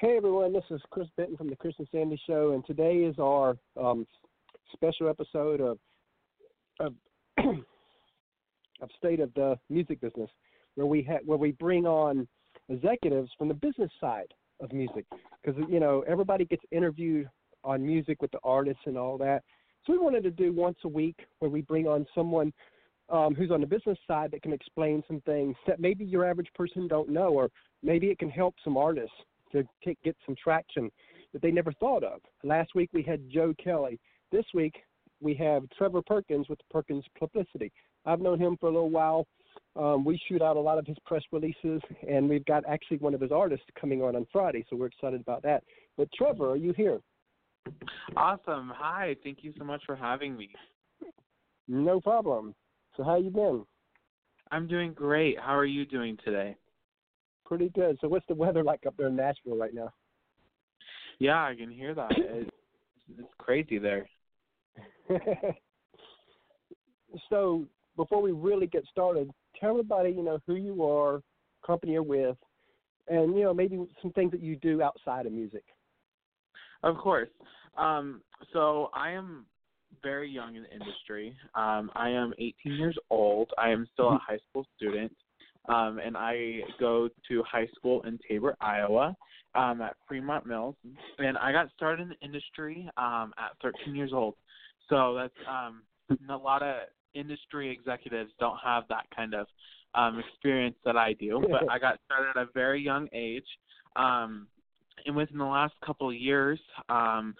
Hey everyone, this is Chris Benton from the Chris and Sandy Show, and today is our um, special episode of of, of State of the Music Business, where we ha- where we bring on executives from the business side of music, because you know everybody gets interviewed on music with the artists and all that. So we wanted to do once a week where we bring on someone um, who's on the business side that can explain some things that maybe your average person don't know, or maybe it can help some artists to get some traction that they never thought of. Last week we had Joe Kelly. This week we have Trevor Perkins with Perkins Publicity. I've known him for a little while. Um, we shoot out a lot of his press releases, and we've got actually one of his artists coming on on Friday, so we're excited about that. But Trevor, are you here? Awesome. Hi. Thank you so much for having me. No problem. So how you been? I'm doing great. How are you doing today? Pretty good. So what's the weather like up there in Nashville right now? Yeah, I can hear that. It's, it's crazy there. so before we really get started, tell everybody, you know, who you are, company you're with, and you know, maybe some things that you do outside of music. Of course. Um, so I am very young in the industry. Um, I am 18 years old. I am still a high school student um, and I go to high school in Tabor, Iowa, um, at Fremont Mills. And I got started in the industry um, at 13 years old. So that's um, a lot of industry executives don't have that kind of um, experience that I do. But I got started at a very young age. Um, and within the last couple of years, um,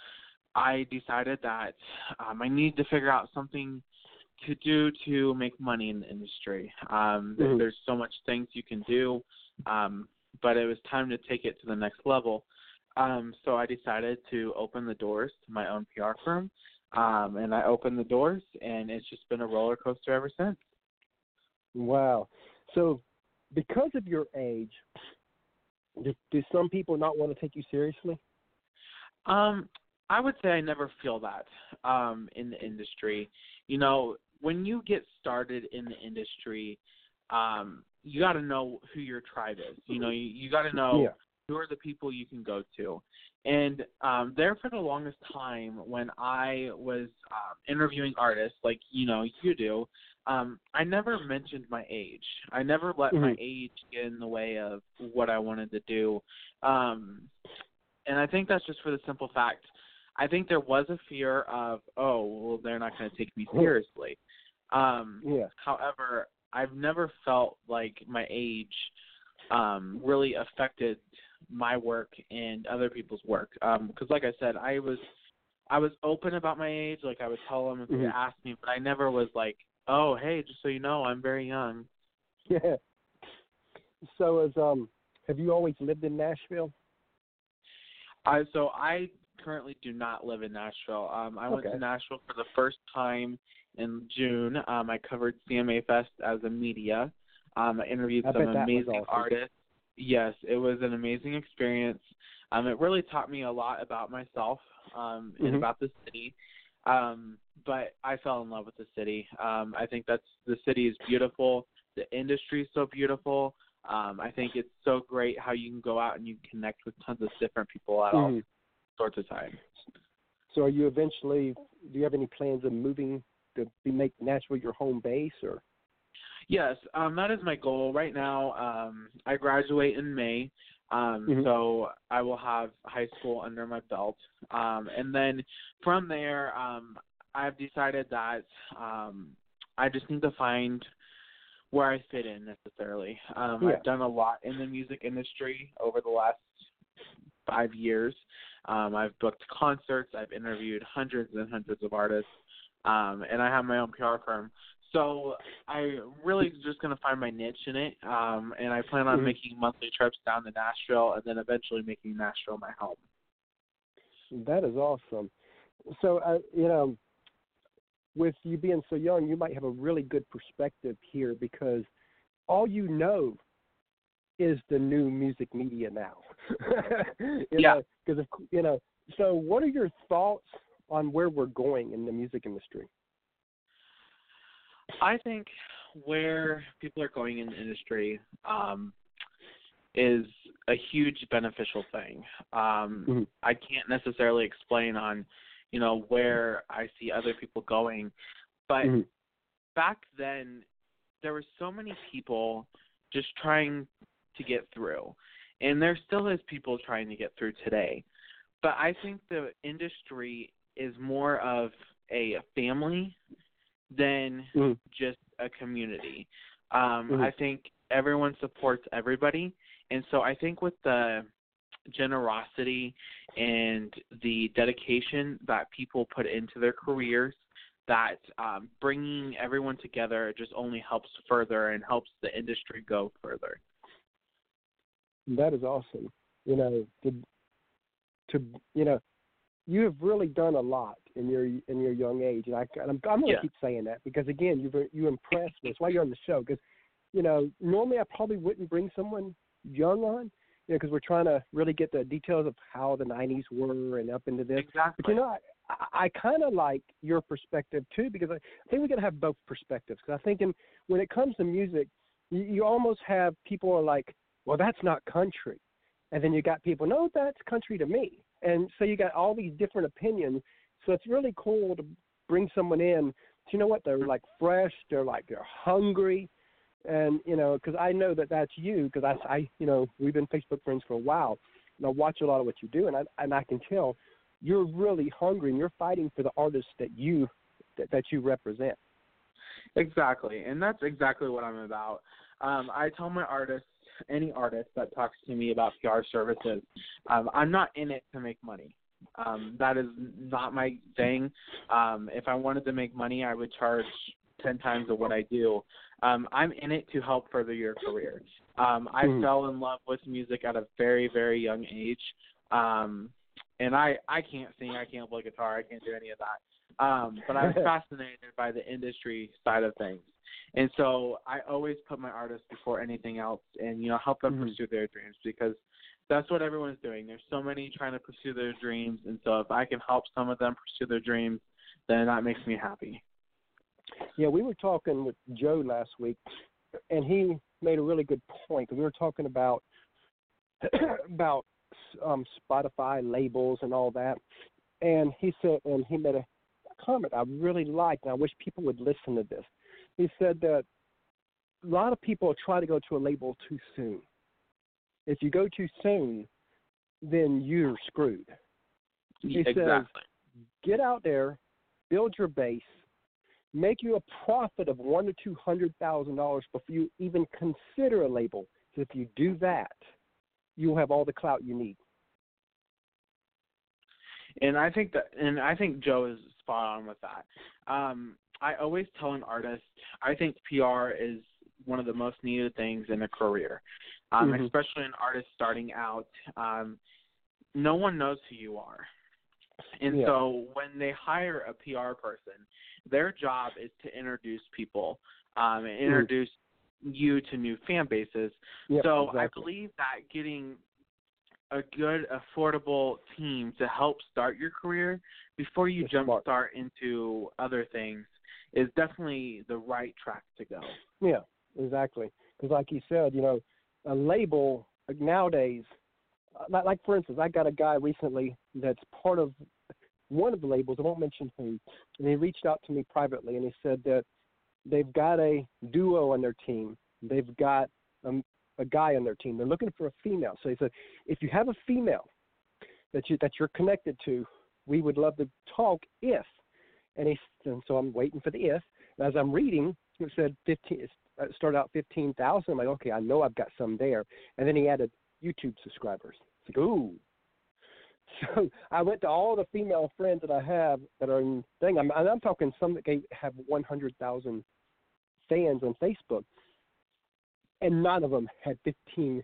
I decided that um, I needed to figure out something to do to make money in the industry. Um, mm-hmm. There's so much things you can do, um, but it was time to take it to the next level. Um, so I decided to open the doors to my own PR firm, um, and I opened the doors, and it's just been a roller coaster ever since. Wow! So, because of your age, do, do some people not want to take you seriously? Um, I would say I never feel that um, in the industry. You know, when you get started in the industry, um, you got to know who your tribe is. You know, you, you got to know yeah. who are the people you can go to. And um, there for the longest time, when I was um, interviewing artists, like you know you do, um, I never mentioned my age. I never let mm-hmm. my age get in the way of what I wanted to do. Um, and I think that's just for the simple fact. I think there was a fear of, oh, well, they're not going to take me seriously. Um, yeah. However, I've never felt like my age um, really affected my work and other people's work. Because, um, like I said, I was I was open about my age. Like I would tell them if mm-hmm. they asked me, but I never was like, oh, hey, just so you know, I'm very young. Yeah. So, as um, have you always lived in Nashville? I so I currently do not live in Nashville. Um, I okay. went to Nashville for the first time in June. Um, I covered CMA Fest as a media. Um, I interviewed I some amazing awesome. artists. Yes, it was an amazing experience. Um, it really taught me a lot about myself um, mm-hmm. and about the city. Um, but I fell in love with the city. Um, I think that's the city is beautiful. The industry is so beautiful. Um, I think it's so great how you can go out and you connect with tons of different people at mm-hmm. all sorts of times. So, are you eventually? Do you have any plans of moving to be, make Nashville your home base, or? Yes, um, that is my goal right now. Um, I graduate in May, um, mm-hmm. so I will have high school under my belt, um, and then from there, um, I've decided that um, I just need to find where I fit in necessarily. Um, yeah. I've done a lot in the music industry over the last five years. Um, I've booked concerts. I've interviewed hundreds and hundreds of artists, um, and I have my own PR firm. So I really just going to find my niche in it, um, and I plan on mm-hmm. making monthly trips down to Nashville, and then eventually making Nashville my home. That is awesome. So uh, you know, with you being so young, you might have a really good perspective here because all you know is the new music media now. yeah. Because you know, so what are your thoughts on where we're going in the music industry? I think where people are going in the industry, um, is a huge beneficial thing. Um, mm-hmm. I can't necessarily explain on, you know, where I see other people going, but mm-hmm. back then there were so many people just trying to get through, and there still is people trying to get through today. But I think the industry is more of a family than mm-hmm. just a community. Um, mm-hmm. I think everyone supports everybody, and so I think with the generosity and the dedication that people put into their careers, that um, bringing everyone together just only helps further and helps the industry go further. That is awesome. You know, to, to you know, you have really done a lot in your in your young age, and I I'm, I'm going to yeah. keep saying that because again, you've you impressed me. That's why you're on the show. Because you know, normally I probably wouldn't bring someone young on, you know, because we're trying to really get the details of how the '90s were and up into this. Exactly. But you know, I, I kind of like your perspective too because I, I think we got to have both perspectives. Because I think in, when it comes to music, you, you almost have people are like, well, that's not country, and then you got people, no, that's country to me and so you got all these different opinions. So it's really cool to bring someone in. You know what? They're like fresh. They're like they're hungry, and you know, because I know that that's you. Because I, I, you know, we've been Facebook friends for a while, and I watch a lot of what you do, and I and I can tell you're really hungry and you're fighting for the artists that you that, that you represent. Exactly, and that's exactly what I'm about. Um, I tell my artists any artist that talks to me about PR services. Um, I'm not in it to make money. Um, that is not my thing. Um, if I wanted to make money, I would charge ten times of what I do. Um, I'm in it to help further your career. Um, I mm. fell in love with music at a very, very young age. Um, and I, I can't sing, I can't play guitar, I can't do any of that. Um, but I'm fascinated by the industry side of things. And so I always put my artists before anything else and, you know, help them mm-hmm. pursue their dreams because that's what everyone's doing. There's so many trying to pursue their dreams and so if I can help some of them pursue their dreams, then that makes me happy. Yeah, we were talking with Joe last week and he made a really good point. We were talking about about um Spotify labels and all that. And he said and he made a comment I really liked and I wish people would listen to this he said that a lot of people try to go to a label too soon. If you go too soon, then you're screwed. He exactly. says, get out there, build your base, make you a profit of one to two hundred thousand dollars before you even consider a label. So if you do that, you'll have all the clout you need. And I think that, and I think Joe is spot on with that. Um, I always tell an artist, I think PR is one of the most needed things in a career, um, mm-hmm. especially an artist starting out. Um, no one knows who you are. And yeah. so when they hire a PR person, their job is to introduce people um, and mm-hmm. introduce mm-hmm. you to new fan bases. Yep, so exactly. I believe that getting a good, affordable team to help start your career before you It's jump smart. start into other things is definitely the right track to go. Yeah, exactly. Because like you said, you know, a label like nowadays, uh, like for instance, I got a guy recently that's part of one of the labels. I won't mention who, and he reached out to me privately and he said that they've got a duo on their team. They've got um, a guy on their team. They're looking for a female. So he said, if you have a female that you that you're connected to, we would love to talk if and he and so I'm waiting for the if. And As I'm reading, it said 15. It started out 15,000. I'm like, okay, I know I've got some there. And then he added YouTube subscribers. It's like, ooh. So I went to all the female friends that I have that are in thing. I'm, and I'm talking some that have 100,000 fans on Facebook, and none of them had 15,000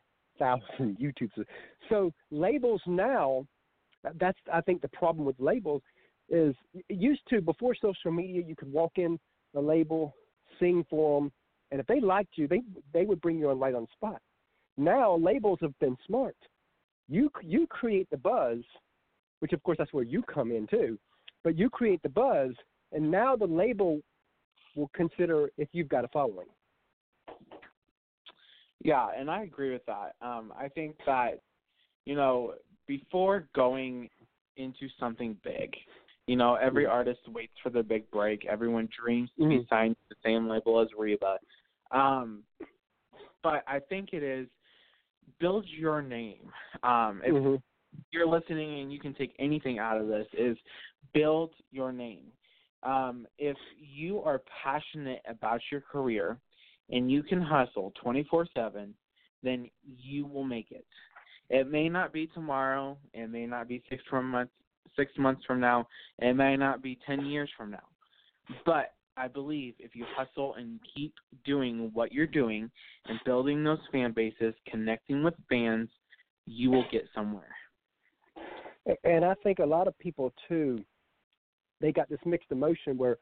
YouTube. So labels now, that's I think the problem with labels is used to before social media you could walk in the label sing for them and if they liked you they they would bring you on right on spot. Now labels have been smart. You you create the buzz which of course that's where you come in too but you create the buzz and now the label will consider if you've got a following. Yeah, and I agree with that. Um, I think that you know before going into something big, you know, every Mhm. artist waits for the big break. Everyone dreams to Mhm. be signed to the same label as Reba. Um, but I think it is build your name. Um, if Mhm. you're listening and you can take anything out of this is build your name. Um, if you are passionate about your career and you can hustle 24/7, then you will make it. It may not be tomorrow, it may not be 6 from months 6 months from now, it may not be 10 years from now. But I believe if you hustle and keep doing what you're doing and building those fan bases, connecting with fans, you will get somewhere. and I think a lot of people too, they got this mixed emotion where,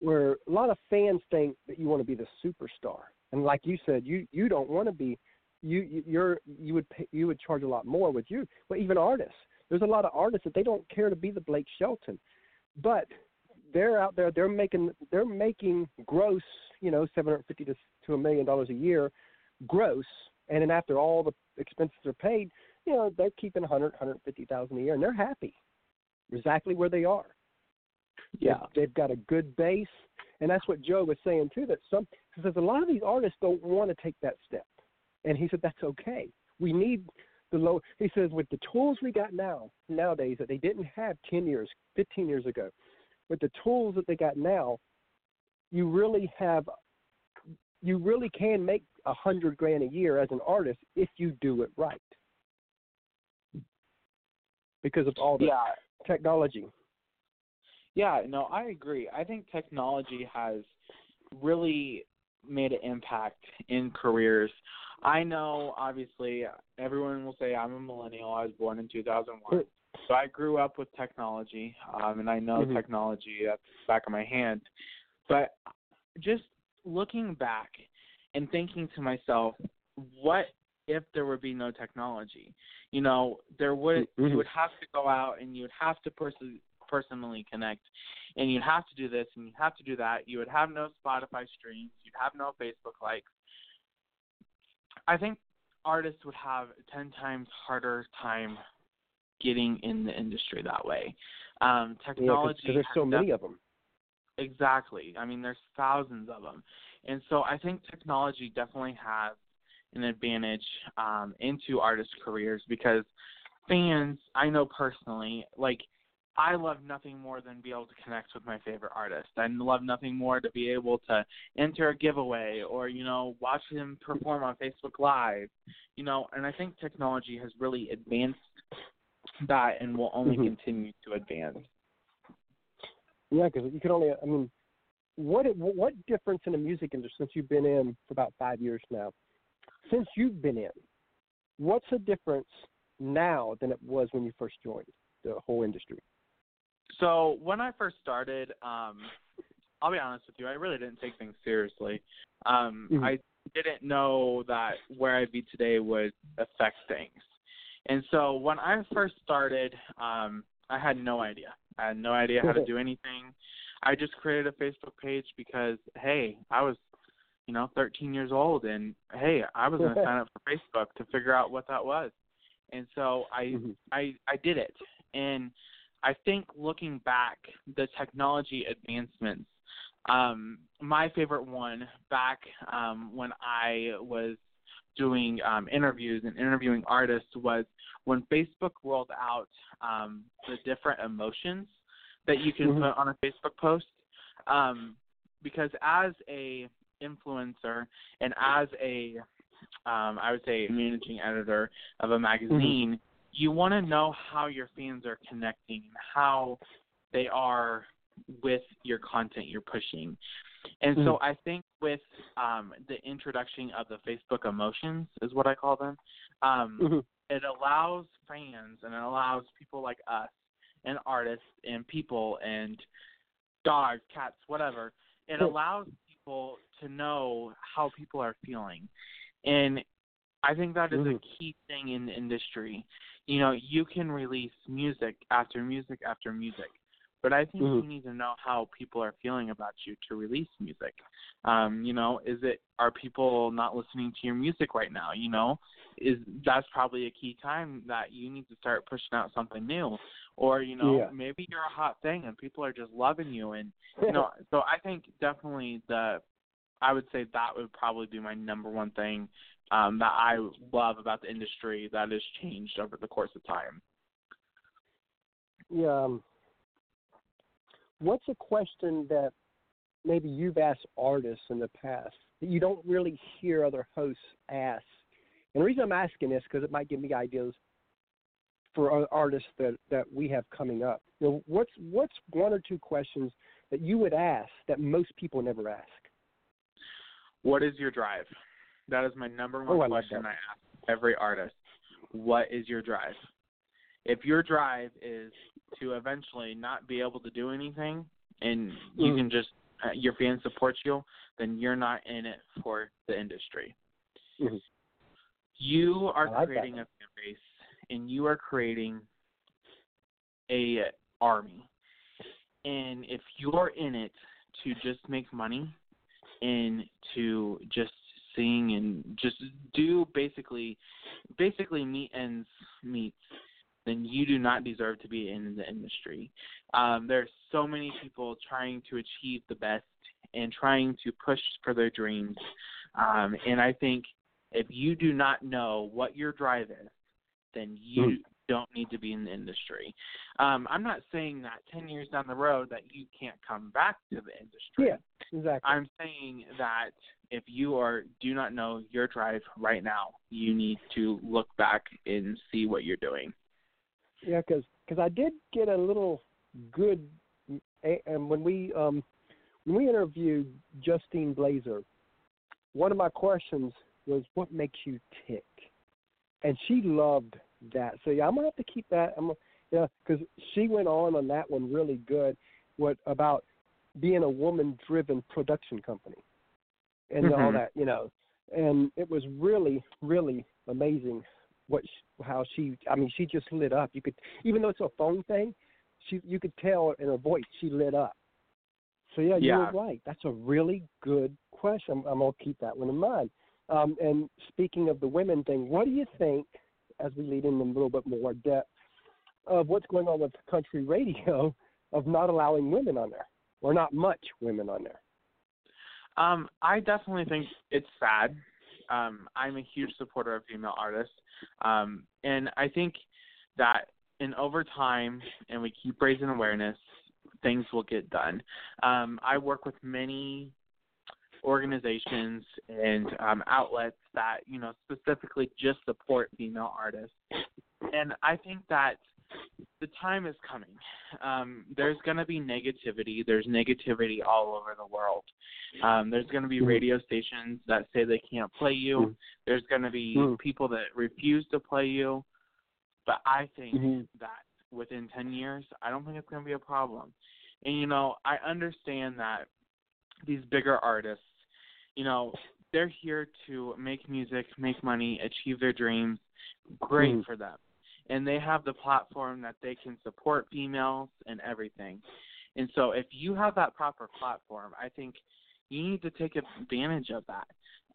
where a lot of fans think that you want to be the superstar, and like you said, you you don't want to be, you you- you're you would pay, you would charge a lot more with you. But even artists, there's a lot of artists that they don't care to be the Blake Shelton, but they're out there, they're making they're making gross, you know, seven hundred fifty to to a million dollars a year, gross, and then after all the expenses are paid, you know, they're keeping 100, 150,000 a year, and they're happy, exactly where they are. Yeah. They've, they've got a good base, and that's what Joe was saying too. That some says a lot of these artists don't want to take that step, and he said that's okay. We need the low. He says with the tools we got now nowadays that they didn't have ten years, fifteen years ago, with the tools that they got now, you really have, you really can make a hundred grand a year as an artist if you do it right, because of all the Yeah. technology. Yeah, no, I agree. I think technology has really made an impact in careers. I know, obviously, everyone will say I'm a millennial. I was born in 2001. So I grew up with technology, um, and I know Mhm. technology at the back of my hand. But just looking back and thinking to myself, what if there would be no technology? You know, there would Mhm. you would have to go out and you would have to person personally connect, and you'd have to do this and you'd have to do that. You would have no Spotify streams. You'd have no Facebook likes. I think artists would have ten times harder time getting in the industry that way. Um, technology because there's so def- many of them. Exactly. I mean, there's thousands of them, and so I think technology definitely has an advantage um, into artist careers because fans, I know personally, like I love nothing more than be able to connect with my favorite artist. I love nothing more to be able to enter a giveaway or you know watch him perform on Facebook Live, you know. And I think technology has really advanced that and will only Mhm. continue to advance. Yeah, because you can only. I mean, what what difference in the music industry since you've been in for about five years now? Since you've been in, what's the difference now than it was when you first joined the whole industry? So when I first started, um, I'll be honest with you, I really didn't take things seriously. Um, Mhm. I didn't know that where I'd be today would affect things. And so when I first started, um, I had no idea. I had no idea how to do anything. I just created a Facebook page because hey, I was, you know, 13 years old, and hey, I was going to sign up for Facebook to figure out what that was. And so I Mhm. I I did it, and I think looking back, the technology advancements. Um, my favorite one back um, when I was doing um, interviews and interviewing artists was when Facebook rolled out um, the different emotions that you can Mhm. put on a Facebook post. Um, because as a influencer and as a um, I would say managing editor of a magazine, you want to know how your fans are connecting and how they are with your content you're pushing. And so I think with um, the introduction of the Facebook emotions is what I call them, um, Mhm. it allows fans and it allows people like us and artists and people and dogs, cats, whatever. It allows people to know how people are feeling. And I think that is a Mhm. key thing in the industry. You know, you can release music after music after music, but I think Mhm. you need to know how people are feeling about you to release music. Um, you know, is it are people not listening to your music right now? You know, is that's probably a key time that you need to start pushing out something new, or you know, Yeah. maybe you're a hot thing and people are just loving you, and you know, so I think definitely the I would say that would probably be my number one thing um, that I love about the industry that has changed over the course of time. yeah. Um, what's a question that maybe you've asked artists in the past that you don't really hear other hosts ask? And the reason I'm asking this because it might give me ideas for artists that that we have coming up. You know, what's what's one or two questions that you would ask that most people never ask? What is your drive? That is my number one Oh, I like question that. I ask every artist. What is your drive? If your drive is to eventually not be able to do anything and you Mm. can just uh, your fans support you, then you're not in it for the industry. Mhm. You are like that. creating a fan base and you are creating a army. And if you're in it to just make money and to just sing and just do basically basically meet ends meets, then you do not deserve to be in the industry. Um, are so many people trying to achieve the best and trying to push for their dreams. Um, and I think if you do not know what your drive is, then you Mm. don't need to be in the industry. Um, I'm not saying that 10 years down the road that you can't come back to the industry. Yeah, exactly. I'm saying that if you are do not know your drive right now, you need to look back and see what you're doing. Yeah, because cause I did get a little good, and when we um when we interviewed Justine Blazer, one of my questions was, "What makes you tick?" And she loved that. So yeah, I'm gonna have to keep that. I'm gonna, yeah, because she went on on that one really good. What about being a woman-driven production company and all Mhm. that, you know? And it was really, really amazing what sh- how she I mean she just lit up. You could even though it's a phone thing, she you could tell in her voice she lit up. So yeah, Yeah. you're right. That's a really good question. I'm, I'm gonna keep that one in mind. Um, and speaking of the women thing, what do you think as we lead in a little bit more depth of what's going on with country radio of not allowing women on there or not much women on there? Um, I definitely think it's sad. Um, I'm a huge supporter of female artists, um, and I think that in over time, and we keep raising awareness, things will get done. Um, I work with many organizations and um, outlets that you know specifically just support female artists, and I think that the time is coming. Um, there's going to be negativity. There's negativity all over the world. Um, there's going to be Mhm. radio stations that say they can't play you. Mhm. There's going to be Mhm. people that refuse to play you. But I think Mhm. that within 10 years, I don't think it's going to be a problem. And, you know, I understand that these bigger artists, you know, they're here to make music, make money, achieve their dreams. Great Mhm. for them. And they have the platform that they can support females and everything. And so if you have that proper platform, I think you need to take advantage of that.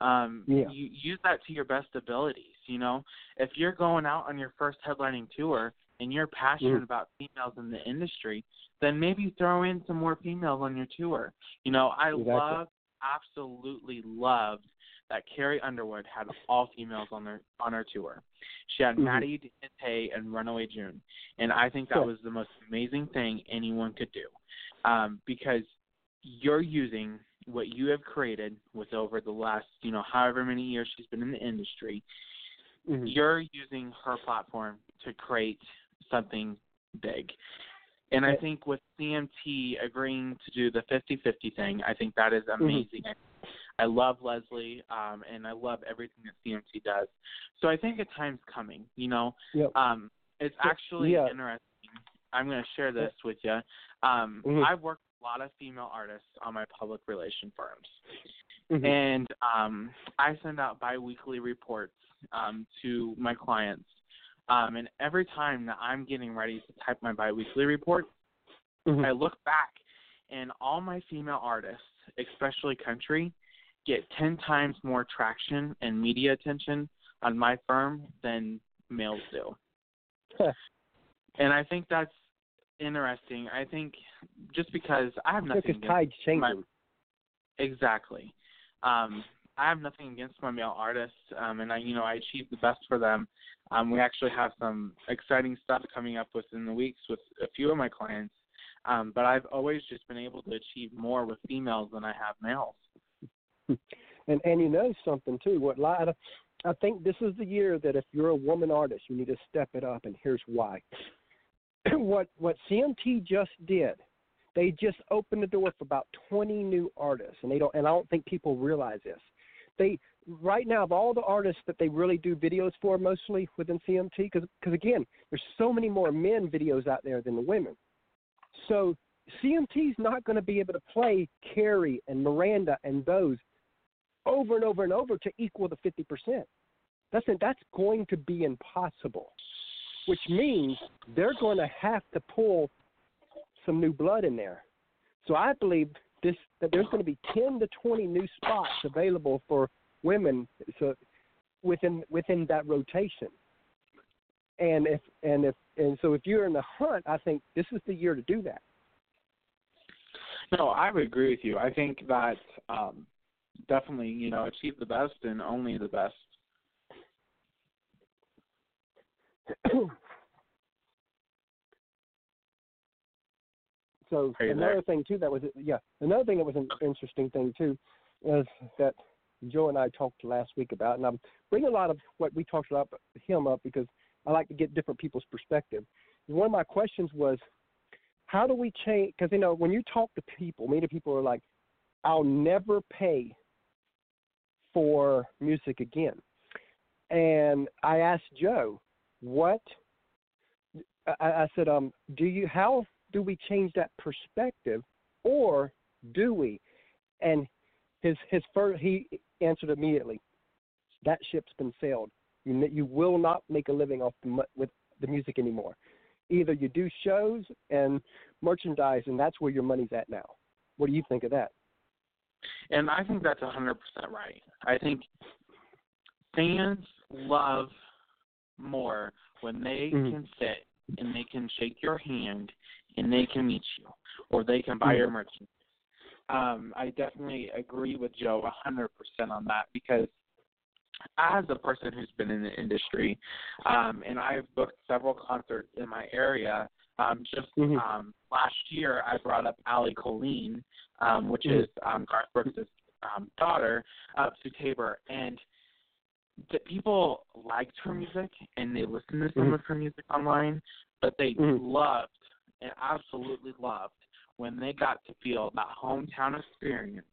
Um, Yeah. you use that to your best abilities. You know, if you're going out on your first headlining tour and you're passionate Mhm. about females in the industry, then maybe throw in some more females on your tour. You know, I Exactly. love, absolutely loved that Carrie Underwood had all females on their on her tour. She had Mhm. Maddie Tae and Runaway June, and I think that Sure. was the most amazing thing anyone could do, um, because you're using what you have created with over the last you know however many years she's been in the industry. Mhm. You're using her platform to create something big. And I think with CMT agreeing to do the 50-50 thing, I think that is Mm-hmm. amazing. I, I love Leslie, um, and I love everything that CMT does. So I think a time's coming. You know, Yep. um, it's actually yeah. interesting. I'm going to share this with you. Um, Mhm. I've worked with a lot of female artists on my public relation firms Mhm. and um, I send out biweekly reports um, to my clients. Um, and every time that I'm getting ready to type my biweekly report, Mhm. I look back and all my female artists, especially country, get 10 times more traction and media attention on my firm than males do. Huh. and I think that's interesting. I think just because I have nothing against changing. my- exactly. Um I have nothing against my male artists, um, and I, you know, I achieve the best for them. Um, we actually have some exciting stuff coming up within the weeks with a few of my clients. Um, but I've always just been able to achieve more with females than I have males. And and you know something too. What li- I think this is the year that if you're a woman artist, you need to step it up, and here's why. what what CMT just did, they just opened the door for about 20 new artists, and they don't. And I don't think people realize this. They right now of all the artists that they really do videos for, mostly within CMT, because because again, there's so many more men videos out there than the women. So CMT's not going to be able to play Carrie and Miranda and those over and over and over to equal the 50%. That's that's going to be impossible, which means they're going to have to pull some new blood in there. So I believe this that there's going to be 10 to 20 new spots available for women so within within that rotation. And if and if and so if you're in the hunt, I think this is the year to do that. No, I would agree with you. I think that um, definitely, you know, achieve the best and only the best. so another thing too that was yeah another thing that was an interesting thing too is that Joe and I talked last week about, and I'm bringing a lot of what we talked about him up because I like to get different people's perspective. One of my questions was, how do we change? Because you know when you talk to people, many people are like, "I'll never pay for music again," and I asked Joe, "What?" I, I said, "Um, do you how do we change that perspective, or do we?" And his his first he answered immediately. That ship's been sailed. You you will not make a living off the with the music anymore. Either you do shows and merchandise, and that's where your money's at now. What do you think of that? And I think that's a 100% right. I think fans love more when they Mhm. can sit and they can shake your hand and they can meet you or they can buy your merchandise. Um, I definitely agree with Joe a 100% on that because as a person who's been in the industry, um, and I've booked several concerts in my area. Um, just Mhm. um, last year, I brought up Allie Colleen, um, which Mhm. is um, Garth Brooks' um, daughter, up to Tabor, and the people liked her music and they listened to some Mhm. of her music online, but they Mhm. loved and absolutely loved when they got to feel that hometown experience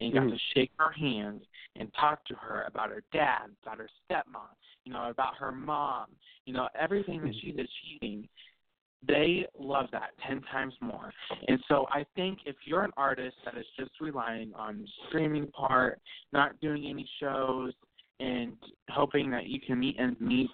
and got Mhm. to shake her hand and talk to her about her dad, about her stepmom, you know, about her mom, you know, everything that she's achieving. They love that ten times more. And so I think if you're an artist that is just relying on streaming part, not doing any shows, and hoping that you can meet and meet,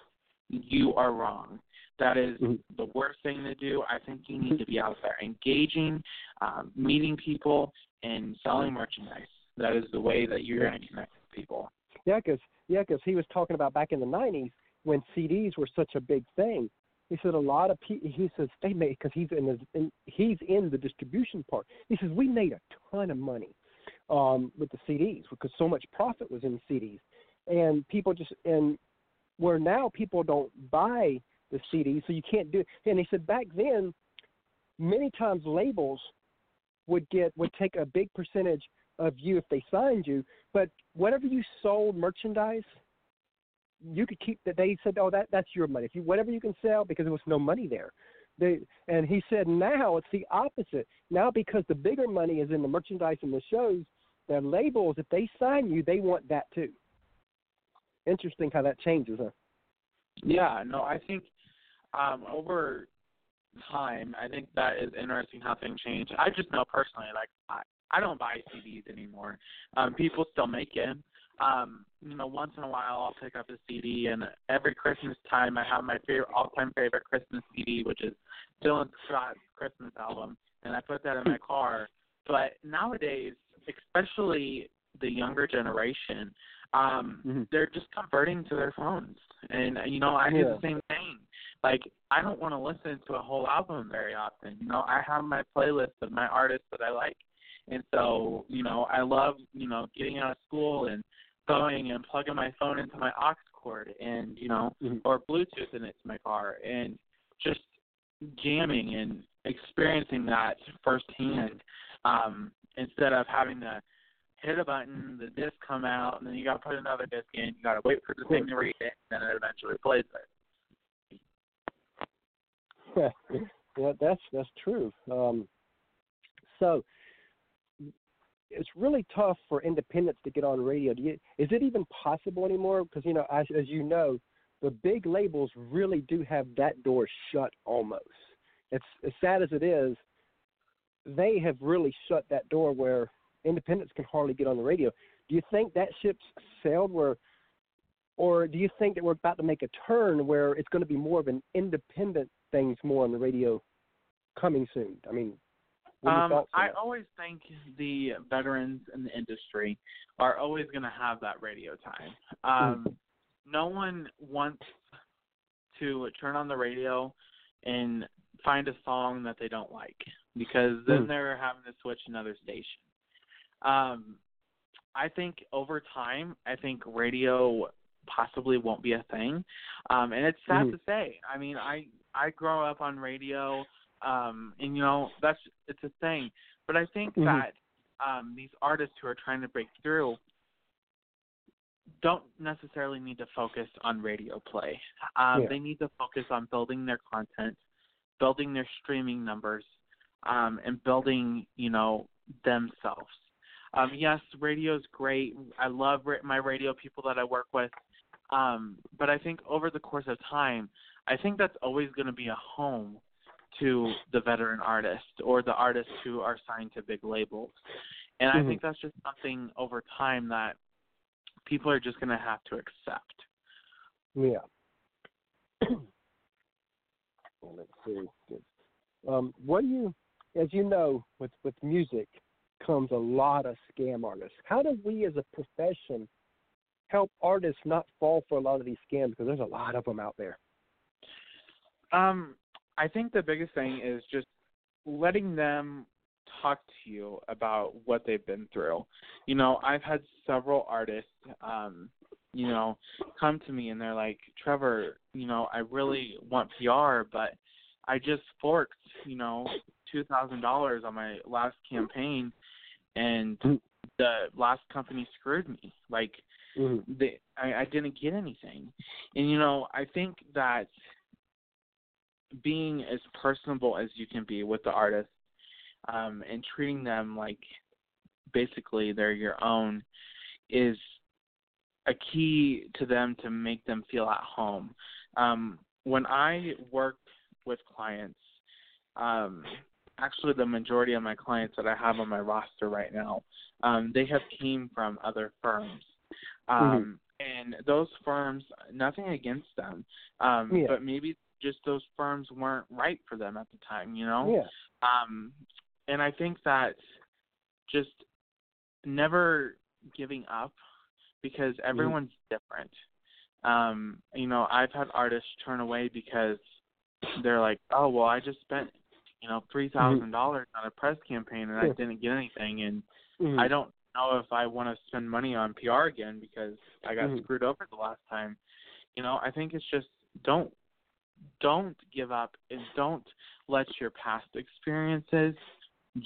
you are wrong. That is Mhm. the worst thing to do. I think you need to be out there engaging, um, meeting people, and selling merchandise. That is the way that you're going to connect with people. Yeah, because yeah, 'cause he was talking about back in the '90s when CDs were such a big thing. He said a lot of people. He says they made because he's in the in, he's in the distribution part. He says we made a ton of money um, with the CDs because so much profit was in CDs, and people just and where now people don't buy the CDs, so you can't do. And he said back then, many times labels would get would take a big percentage of you if they signed you, but whatever you sold merchandise, you could keep that. They said, "Oh, that that's your money. If you whatever you can sell, because there was no money there." They and he said now it's the opposite. Now because the bigger money is in the merchandise and the shows, the labels if they sign you, they want that too. Interesting how that changes, huh? Yeah, no, I think um, over time, I think that is interesting how things change. I just know personally, like I, I don't buy CDs anymore. Um, people still make it. Um, you know, once in a while I'll pick up a CD, and every Christmas time I have my favorite all-time favorite Christmas CD, which is Dylan Scott's Christmas album, and I put that in my car. But nowadays, especially the younger generation, um, mm-hmm. they're just converting to their phones, and you know, I do yeah. the same thing. Like, I don't want to listen to a whole album very often. You know, I have my playlist of my artists that I like. And so, you know, I love, you know, getting out of school and going and plugging my phone into my aux cord and you know mm-hmm. or bluetooth into my car and just jamming and experiencing that firsthand um instead of having to hit a button the disc come out and then you got to put another disc in you got to wait for the thing to read it and then it eventually plays it. Yeah yeah that's that's true. Um so it's really tough for independents to get on radio. Do you, is it even possible anymore? Because you know, as, as you know, the big labels really do have that door shut almost. It's as sad as it is. They have really shut that door where independents can hardly get on the radio. Do you think that ship's sailed where, or do you think that we're about to make a turn where it's going to be more of an independent things more on the radio coming soon? I mean, um, I always think the veterans in the industry are always going to have that radio time. Um, mm. No one wants to turn on the radio and find a song that they don't like because then mm. they're having to switch another station. Um, I think over time, I think radio possibly won't be a thing, um, and it's sad mm. to say. I mean, I I grow up on radio um, and you know that's it's a thing. But I think mm-hmm. that um, these artists who are trying to break through don't necessarily need to focus on radio play. Um, yeah. They need to focus on building their content, building their streaming numbers, um, and building you know themselves. Um, yes, radio is great. I love my radio people that I work with. Um, but I think over the course of time, I think that's always going to be a home to the veteran artist or the artists who are signed to big labels. And mm-hmm. I think that's just something over time that people are just going to have to accept. Yeah. Let's see. Um, what do you, as you know, with with music comes a lot of scam artists. How do we, as a profession, help artists not fall for a lot of these scams? Because there's a lot of them out there. Um, I think the biggest thing is just letting them talk to you about what they've been through. You know, I've had several artists um you know come to me and they're like, "Trevor, you know, I really want PR, but I just forked, you know, $2,000 on my last campaign and mm-hmm. the last company screwed me. Like mm-hmm. they I, I didn't get anything." And you know, I think that being as personable as you can be with the artist um, and treating them like basically they're your own is a key to them to make them feel at home. Um, when I work with clients, um, actually the majority of my clients that I have on my roster right now, um, they have came from other firms. Um, mm-hmm. And those firms, nothing against them, um, yeah. but maybe just those firms weren't right for them at the time, you know? Yeah. Um and I think that just never giving up because mm-hmm. everyone's mm-hmm. different. Um, you know, I've had artists turn away because they're like, Oh well I just spent, you know, three thousand mm-hmm. dollars on a press campaign and I didn't get anything and mm-hmm. I don't know if I want to spend money on PR again because I got mm-hmm. screwed over the last time. You know, I think it's just don't don't give up and don't let your past experiences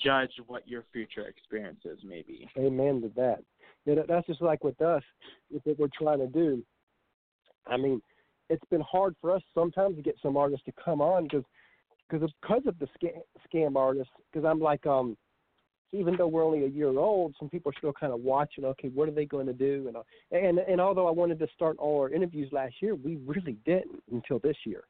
judge what your future experiences may be. Amen to that. Yeah, that's just like with us, what we're trying to do. I mean, it's been hard for us sometimes to get some artists to come on because because of, because of the scam, scam artists. Because I'm like, um, even though we're only a year old, some people are still kind of watching. Okay, what are they going to do? And uh, and and although I wanted to start all our interviews last year, we really didn't until this year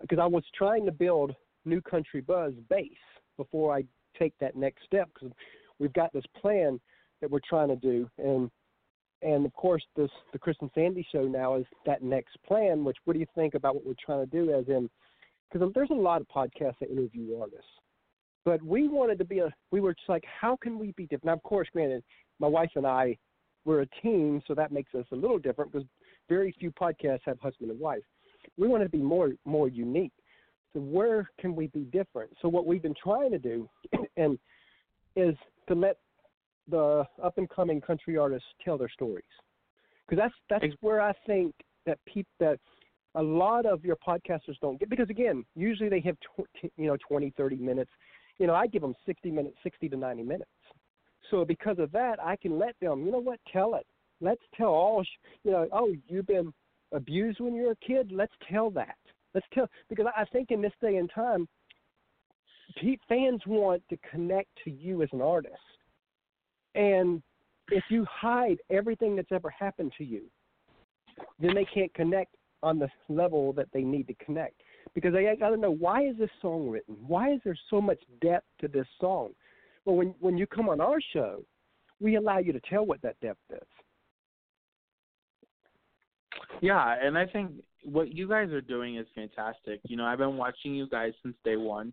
because I was trying to build New Country Buzz base before I take that next step because we've got this plan that we're trying to do and and of course, this the Chris and Sandy show now is that next plan. Which what do you think about what we're trying to do? As in, because there's a lot of podcasts that interview artists, but we wanted to be a. We were just like, how can we be different? Now, of course, granted, my wife and I, we're a team, so that makes us a little different because very few podcasts have husband and wife. We want to be more more unique. So where can we be different? So what we've been trying to do, and is to let the up and coming country artists tell their stories. Because that's that's where I think that people that a lot of your podcasters don't get because again usually they have tw- you know 20 30 minutes. You know I give them 60 minutes 60 to 90 minutes. So because of that I can let them you know what? Tell it. Let's tell all you know oh you've been abused when you're a kid let's tell that let's tell because I think in this day and time fans want to connect to you as an artist and if you hide everything that's ever happened to you, then they can't connect on the level that they need to connect. Because they got to know why is this song written? Why is there so much depth to this song? Well, when when you come on our show, we allow you to tell what that depth is. Yeah, and I think what you guys are doing is fantastic. You know, I've been watching you guys since day one.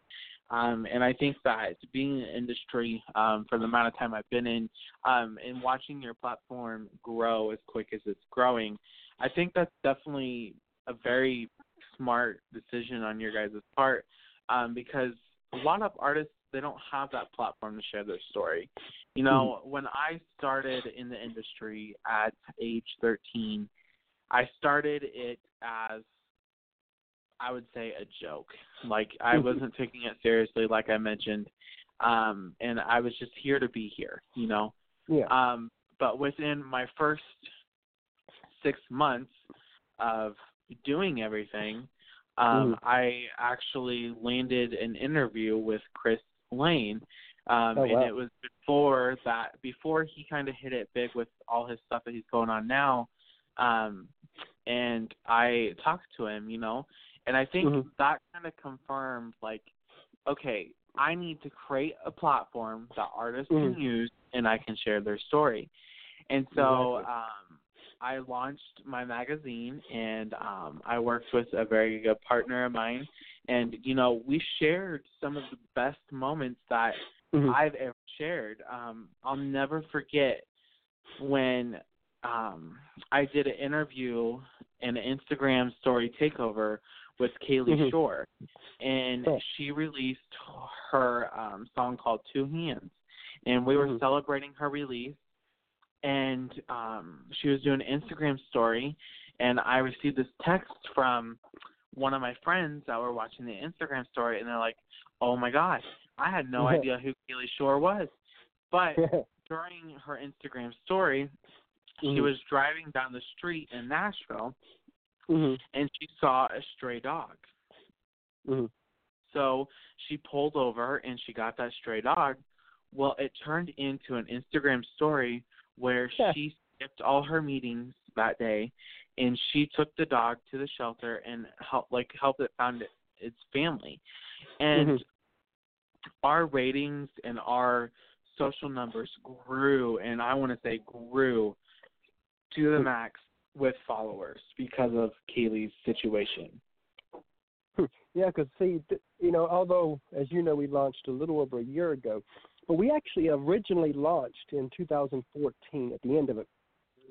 Um, and I think that being in the industry um, for the amount of time I've been in um, and watching your platform grow as quick as it's growing, I think that's definitely a very smart decision on your guys' part um, because a lot of artists they don't have that platform to share their story. You know, mm-hmm. when I started in the industry at age 13, I started it as I would say a joke. Like I mm-hmm. wasn't taking it seriously, like I mentioned, um, and I was just here to be here, you know. Yeah. Um, but within my first six months of doing everything, um, mm. I actually landed an interview with Chris Lane. Um, oh, wow. and it was before that, before he kind of hit it big with all his stuff that he's going on now. Um, and I talked to him, you know, and I think mm-hmm. that kind of confirmed, like, okay, I need to create a platform that artists mm-hmm. can use and I can share their story. And so exactly. um, I launched my magazine and um, I worked with a very good partner of mine. And, you know, we shared some of the best moments that mm-hmm. I've ever shared. Um, I'll never forget when um, I did an interview and an Instagram story takeover with Kalie mm-hmm. Shorr, and oh. she released her um, song called Two Hands, and we were mm-hmm. celebrating her release. And um, she was doing an Instagram story, and I received this text from one of my friends that were watching the Instagram story, and they're like, "Oh my gosh, I had no idea who Kalie Shorr was." But during her Instagram story, mm-hmm. she was driving down the street in Nashville, mm-hmm. and she saw a stray dog. Mm-hmm. So she pulled over and she got that stray dog. Well, it turned into an Instagram story where yeah. she skipped all her meetings that day and she took the dog to the shelter and helped like helped it found it, its family. And mm-hmm. our ratings and our social numbers grew and I want to say grew to the max with followers because of Kalie's situation. Yeah, because see, you know, although as you know, we launched a little over a year ago, but we actually originally launched in 2014 at the end of it,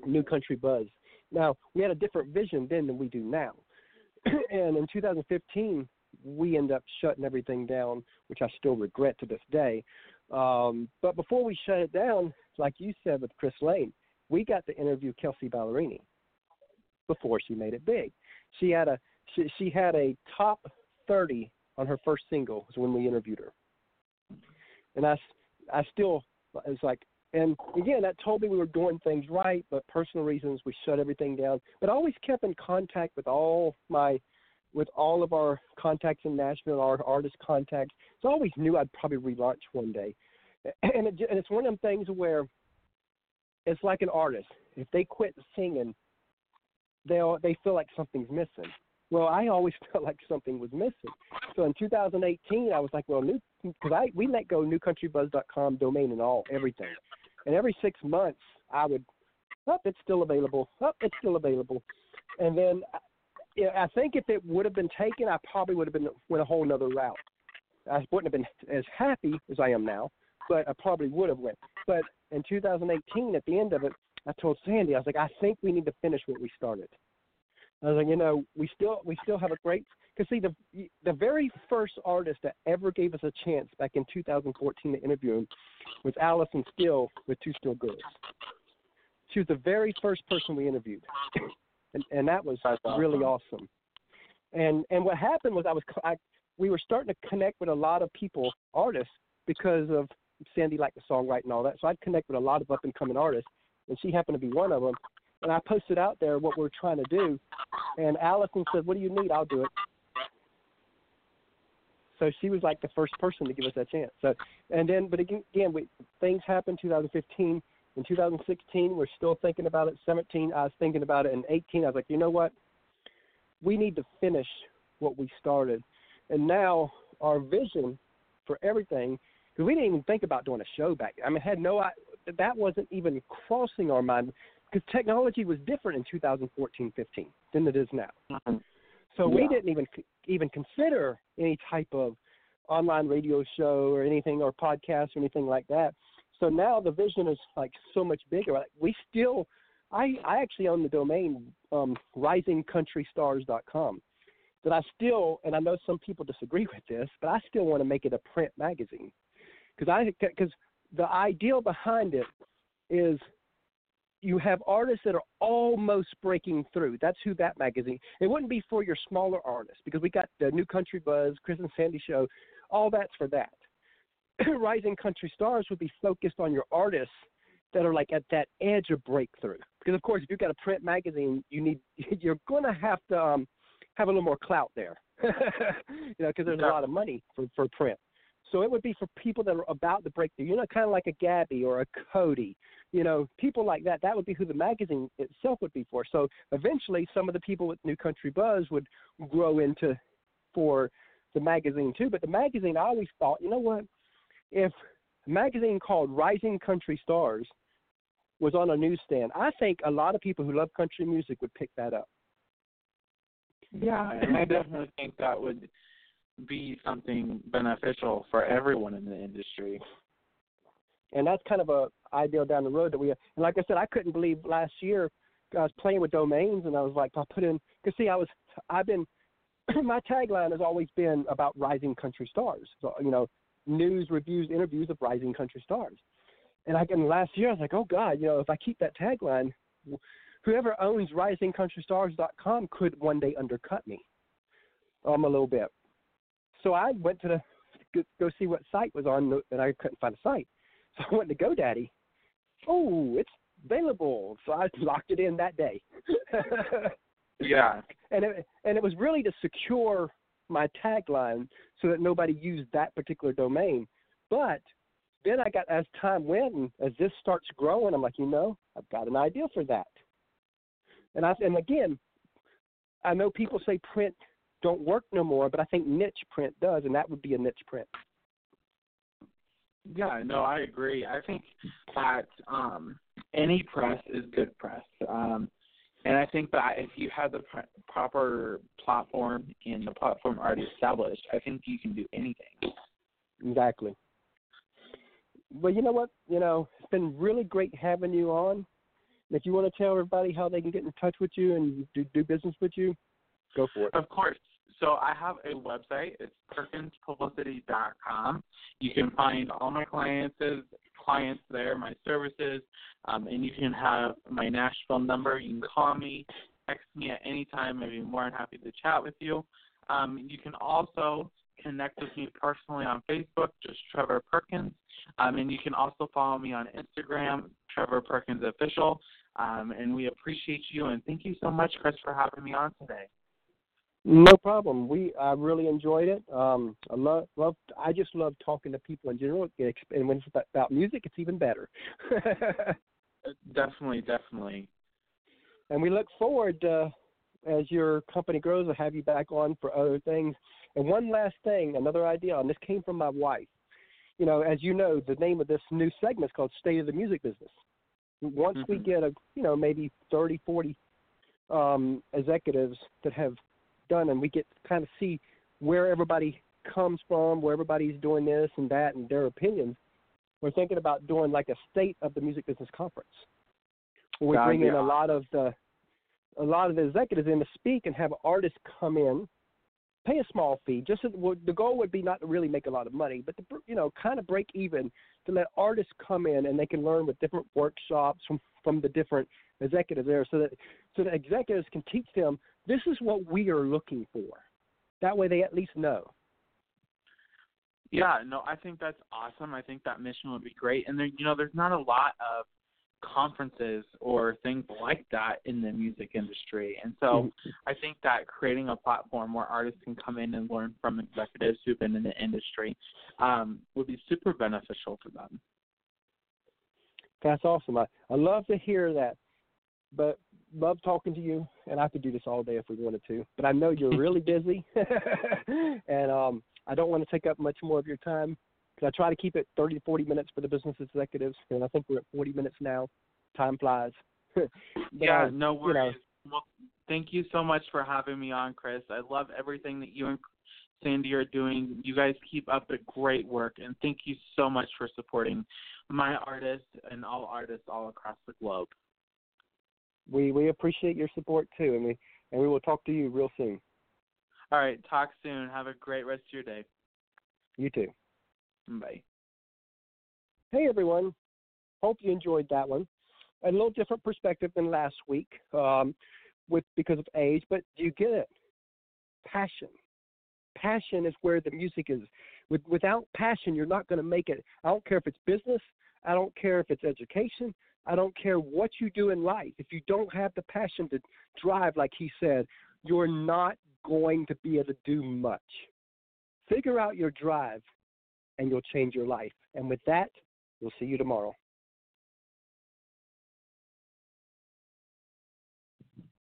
New Country Buzz. Now we had a different vision then than we do now, and in 2015 we end up shutting everything down, which I still regret to this day. Um, but before we shut it down, like you said with Chris Lane, we got to interview Kelsea Ballerini before she made it big. She had a she, she had a top 30 on her first single was when we interviewed her. And I I still was like and again that told me we were doing things right, but personal reasons we shut everything down. But I always kept in contact with all my with all of our contacts in Nashville, our artist contacts. So I always knew I'd probably relaunch one day. And, it, and it's one of them things where it's like an artist. If they quit singing, they they feel like something's missing. Well, I always felt like something was missing. So in 2018, I was like, well, new because I we let go newcountrybuzz.com domain and all everything, and every six months I would oh, it's still available. Oh, it's still available. And then I think if it would have been taken, I probably would have been went a whole another route. I wouldn't have been as happy as I am now, but I probably would have went. But in 2018, at the end of it, I told Sandy, I was like, I think we need to finish what we started. I was like, you know, we still we still have a great because see the the very first artist that ever gave us a chance back in 2014 to interview him was Allison Steele with Two Still Girls. She was the very first person we interviewed, and and that was awesome. really awesome. And and what happened was I was I, we were starting to connect with a lot of people, artists, because of Sandy liked the songwriting and all that. So I'd connect with a lot of up and coming artists, and she happened to be one of them. And I posted out there what we're trying to do, and Allison said, "What do you need? I'll do it." So she was like the first person to give us that chance. So, and then, but again, again we, things happened 2015. In 2016, we're still thinking about it. 17, I was thinking about it. In 18, I was like, you know what? We need to finish what we started. And now our vision for everything, because we didn't even think about doing a show back. Then. I mean, had no, that wasn't even crossing our mind because technology was different in 2014, 15 than it is now. Mm-hmm. So yeah. we didn't even even consider any type of online radio show or anything or podcast or anything like that. So now the vision is like so much bigger. Like we still, I I actually own the domain um, risingcountrystars.com. That I still, and I know some people disagree with this, but I still want to make it a print magazine because I because the ideal behind it is you have artists that are almost breaking through. That's who that magazine. It wouldn't be for your smaller artists because we got the New Country Buzz, Chris and Sandy Show, all that's for that. Rising Country Stars would be focused on your artists that are like at that edge of breakthrough. Because of course, if you've got a print magazine, you need you're going to have to um, have a little more clout there. you know, because there's a lot of money for for print. So it would be for people that are about to break through. You know, kind of like a Gabby or a Cody. You know, people like that. That would be who the magazine itself would be for. So eventually, some of the people with New Country Buzz would grow into for the magazine too. But the magazine, I always thought, you know what? if a magazine called Rising Country Stars was on a newsstand, I think a lot of people who love country music would pick that up. Yeah, and I definitely think that would be something beneficial for everyone in the industry. And that's kind of a ideal down the road that we. And like I said, I couldn't believe last year I was playing with domains, and I was like, I put in because see, I was I've been my tagline has always been about rising country stars. So you know, news, reviews, interviews of rising country stars. And I and last year I was like, oh God, you know, if I keep that tagline, whoever owns risingcountrystars.com could one day undercut me um a little bit. So I went to the go see what site was on, and I couldn't find a site. So I went to GoDaddy. Oh, it's available. So I locked it in that day. yeah. And it and it was really to secure my tagline so that nobody used that particular domain. But then I got as time went and as this starts growing, I'm like, you know, I've got an idea for that. And I and again, I know people say print don't work no more, but I think niche print does, and that would be a niche print. Yeah, no, I agree. I think that um, any press is good press. Um, and I think that if you have the pr- proper platform and the platform already established, I think you can do anything. Exactly. Well, you know what? You know, it's been really great having you on. If you want to tell everybody how they can get in touch with you and do, do business with you, go for it. Of course. So I have a website. It's perkinspublicity.com. You can find all my clients clients there, my services, um, and you can have my Nashville number. You can call me, text me at any time. I'd be more than happy to chat with you. Um, you can also connect with me personally on Facebook, just Trevor Perkins, um, and you can also follow me on Instagram, Trevor Perkins Official. Um, and we appreciate you and thank you so much, Chris, for having me on today. No problem. We I really enjoyed it. Um, I love love. I just love talking to people in general, and when it's about music, it's even better. definitely, definitely. And we look forward uh, as your company grows to have you back on for other things. And one last thing, another idea, and this came from my wife. You know, as you know, the name of this new segment is called "State of the Music Business." Once mm-hmm. we get a you know maybe 30, 40 um, executives that have done, and we get kind of see where everybody comes from, where everybody's doing this and that, and their opinions. We're thinking about doing like a state of the music business conference, where we bring in a lot of the a lot of the executives in to speak and have artists come in, pay a small fee. Just the goal would be not to really make a lot of money, but to you know kind of break even to let artists come in and they can learn with different workshops from from the different executives there, so that so that executives can teach them this is what we are looking for. That way, they at least know. Yeah, no, I think that's awesome. I think that mission would be great. And there, you know, there's not a lot of conferences or things like that in the music industry. And so mm-hmm. I think that creating a platform where artists can come in and learn from executives who've been in the industry um, would be super beneficial for them. That's awesome. I, I love to hear that. But love talking to you, and I could do this all day if we wanted to. But I know you're really busy, and um, I don't want to take up much more of your time because I try to keep it 30 to 40 minutes for the business executives, and I think we're at 40 minutes now. Time flies. yeah, I, no worries. You know, well, thank you so much for having me on, Chris. I love everything that you and Sandy are doing. You guys keep up the great work, and thank you so much for supporting my artists and all artists all across the globe. We we appreciate your support too, and we and we will talk to you real soon. All right, talk soon. Have a great rest of your day. You too. Bye. Hey everyone. Hope you enjoyed that one. A little different perspective than last week, um, with because of age, but you get it. Passion. Passion is where the music is. With, without passion, you're not going to make it. I don't care if it's business. I don't care if it's education. I don't care what you do in life. If you don't have the passion to drive, like he said, you're not going to be able to do much. Figure out your drive and you'll change your life. And with that, we'll see you tomorrow.